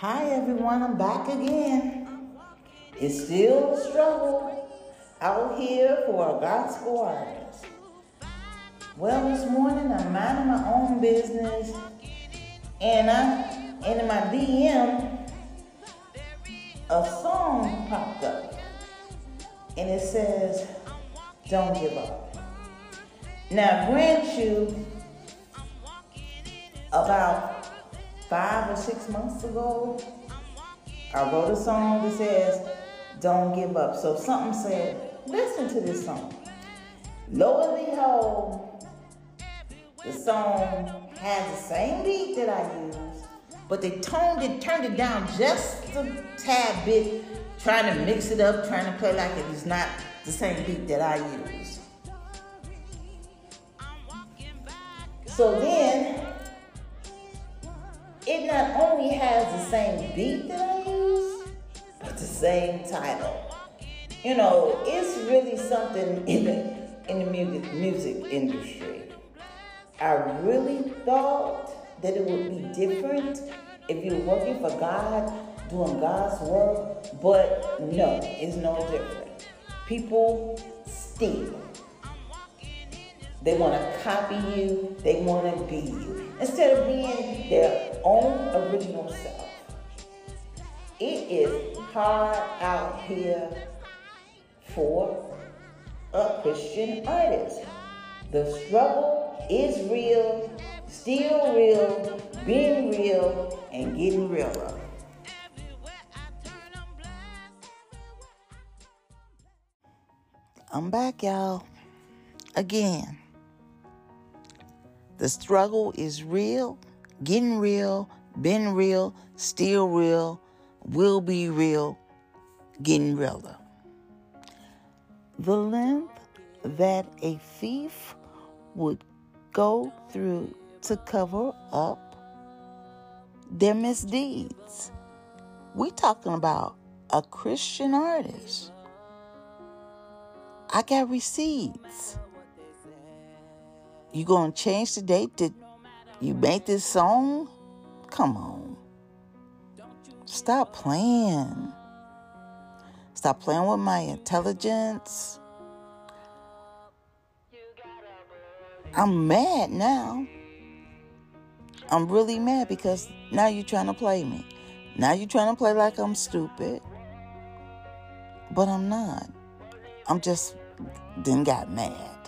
Hi everyone, I'm back again. It's still a struggle out here for a gospel artist. Well, this morning I'm minding my own business and I and in my DM a song popped up and it says, Don't give up. Now grant you about five or six months ago, I wrote a song that says, Don't give up. So something said, Listen to this song. Lo and behold, the song has the same beat that I used, but they toned it, turned it down just a tad bit, trying to mix it up, trying to play like it is not the same beat that I use. So then not only has the same beat that I use, but the same title. You know, it's really something in the in the music music industry. I really thought that it would be different if you're working for God, doing God's work, but no, it's no different. People steal. They want to copy you, they want to be you. Instead of being their own original self. It is hard out here for a Christian artist. The struggle is real, still real, being real, and getting realer. I'm back, y'all. Again. The struggle is real getting real, been real, still real, will be real, getting realer. The length that a thief would go through to cover up their misdeeds. We talking about a Christian artist. I got receipts. You gonna change the date to you made this song? Come on. Stop playing. Stop playing with my intelligence. I'm mad now. I'm really mad because now you're trying to play me. Now you're trying to play like I'm stupid. But I'm not. I'm just then got mad.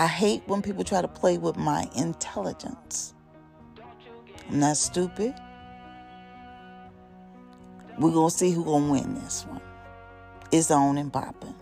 I hate when people try to play with my intelligence. I'm not stupid. We're going to see who's going to win this one. It's on and popping.